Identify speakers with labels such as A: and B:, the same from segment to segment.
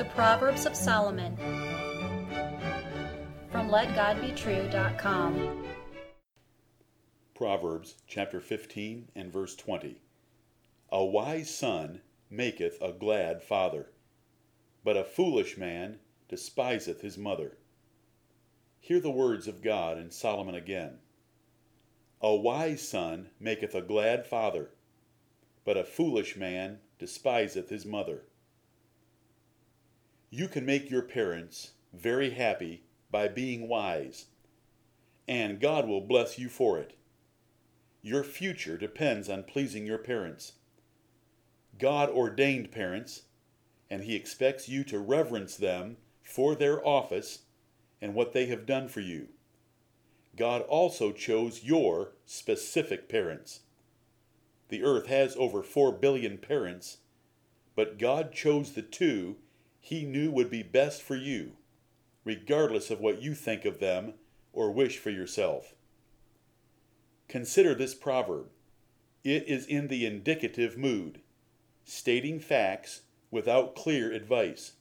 A: The Proverbs of Solomon from LetGodBetrue.com.
B: Proverbs chapter 15 and verse 20. A wise son maketh a glad father, but a foolish man despiseth his mother. Hear the words of God in Solomon again. A wise son maketh a glad father, but a foolish man despiseth his mother. You can make your parents very happy by being wise, and God will bless you for it. Your future depends on pleasing your parents. God ordained parents, and He expects you to reverence them for their office and what they have done for you. God also chose your specific parents. The earth has over 4 billion parents, but God chose the two he knew would be best for you, regardless of what you think of them or wish for yourself. Consider this proverb. It is in the indicative mood, stating facts without clear advice.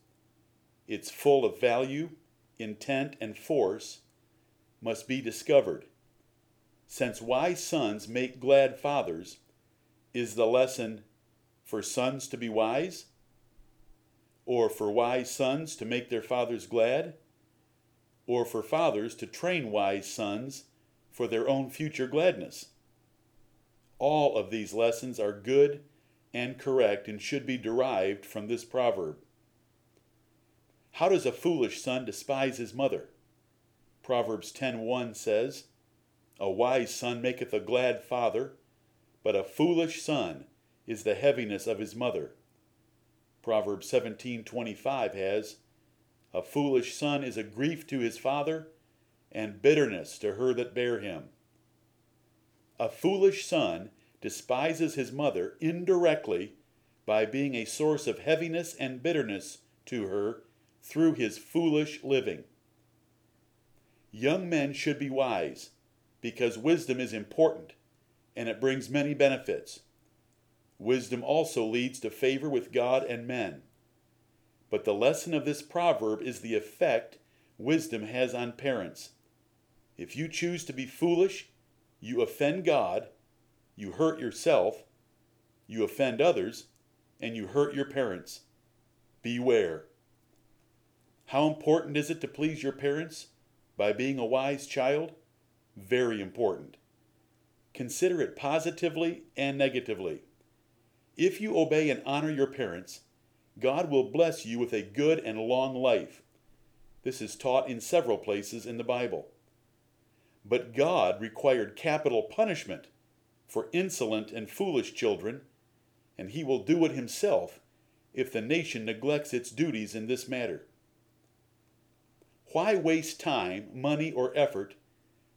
B: It's full of value, intent, and force, must be discovered. Since wise sons make glad fathers, is the lesson for sons to be wise? Or for wise sons to make their fathers glad, or for fathers to train wise sons for their own future gladness. All of these lessons are good and correct and should be derived from this proverb. How does a foolish son despise his mother? Proverbs 10:1 says, "A wise son maketh a glad father, but a foolish son is the heaviness of his mother." Proverbs 17:25 has, "A foolish son is a grief to his father, and bitterness to her that bare him." A foolish son despises his mother indirectly by being a source of heaviness and bitterness to her through his foolish living. Young men should be wise because wisdom is important and it brings many benefits. Wisdom also leads to favor with God and men. But the lesson of this proverb is the effect wisdom has on parents. If you choose to be foolish, you offend God, you hurt yourself, you offend others, and you hurt your parents. Beware. How important is it to please your parents by being a wise child? Very important. Consider it positively and negatively. If you obey and honor your parents, God will bless you with a good and long life. This is taught in several places in the Bible. But God required capital punishment for insolent and foolish children, and He will do it Himself if the nation neglects its duties in this matter. Why waste time, money, or effort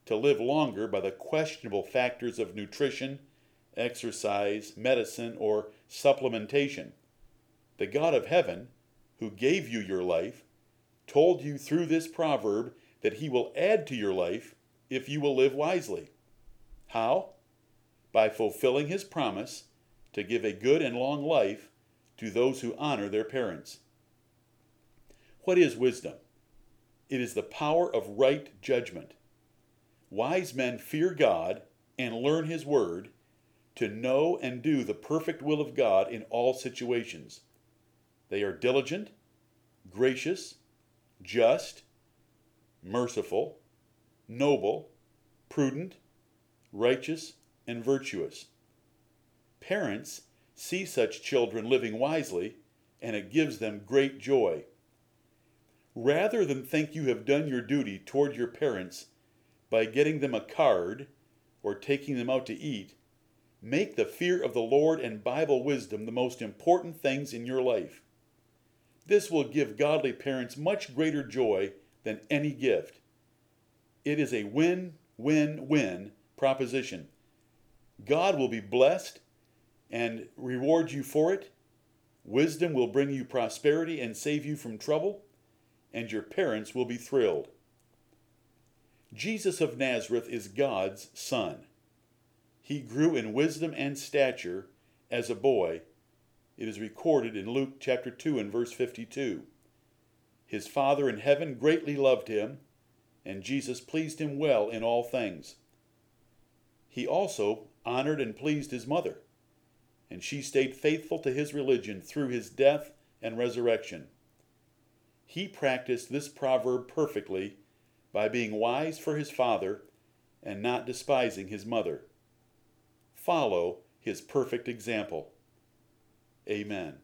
B: to live longer by the questionable factors of nutrition? Exercise, medicine, or supplementation. The God of heaven, who gave you your life, told you through this proverb that he will add to your life if you will live wisely. How? By fulfilling his promise to give a good and long life to those who honor their parents. What is wisdom? It is the power of right judgment. Wise men fear God and learn his word to know and do the perfect will of God in all situations. They are diligent, gracious, just, merciful, noble, prudent, righteous, and virtuous. Parents see such children living wisely, and it gives them great joy. Rather than think you have done your duty toward your parents by getting them a card or taking them out to eat, Make the fear of the Lord and Bible wisdom the most important things in your life. This will give godly parents much greater joy than any gift. It is a win win win proposition. God will be blessed and reward you for it. Wisdom will bring you prosperity and save you from trouble, and your parents will be thrilled. Jesus of Nazareth is God's Son. He grew in wisdom and stature as a boy. It is recorded in Luke chapter 2 and verse 52. His Father in heaven greatly loved him, and Jesus pleased him well in all things. He also honored and pleased his mother, and she stayed faithful to his religion through his death and resurrection. He practiced this proverb perfectly by being wise for his father and not despising his mother. Follow his perfect example. Amen.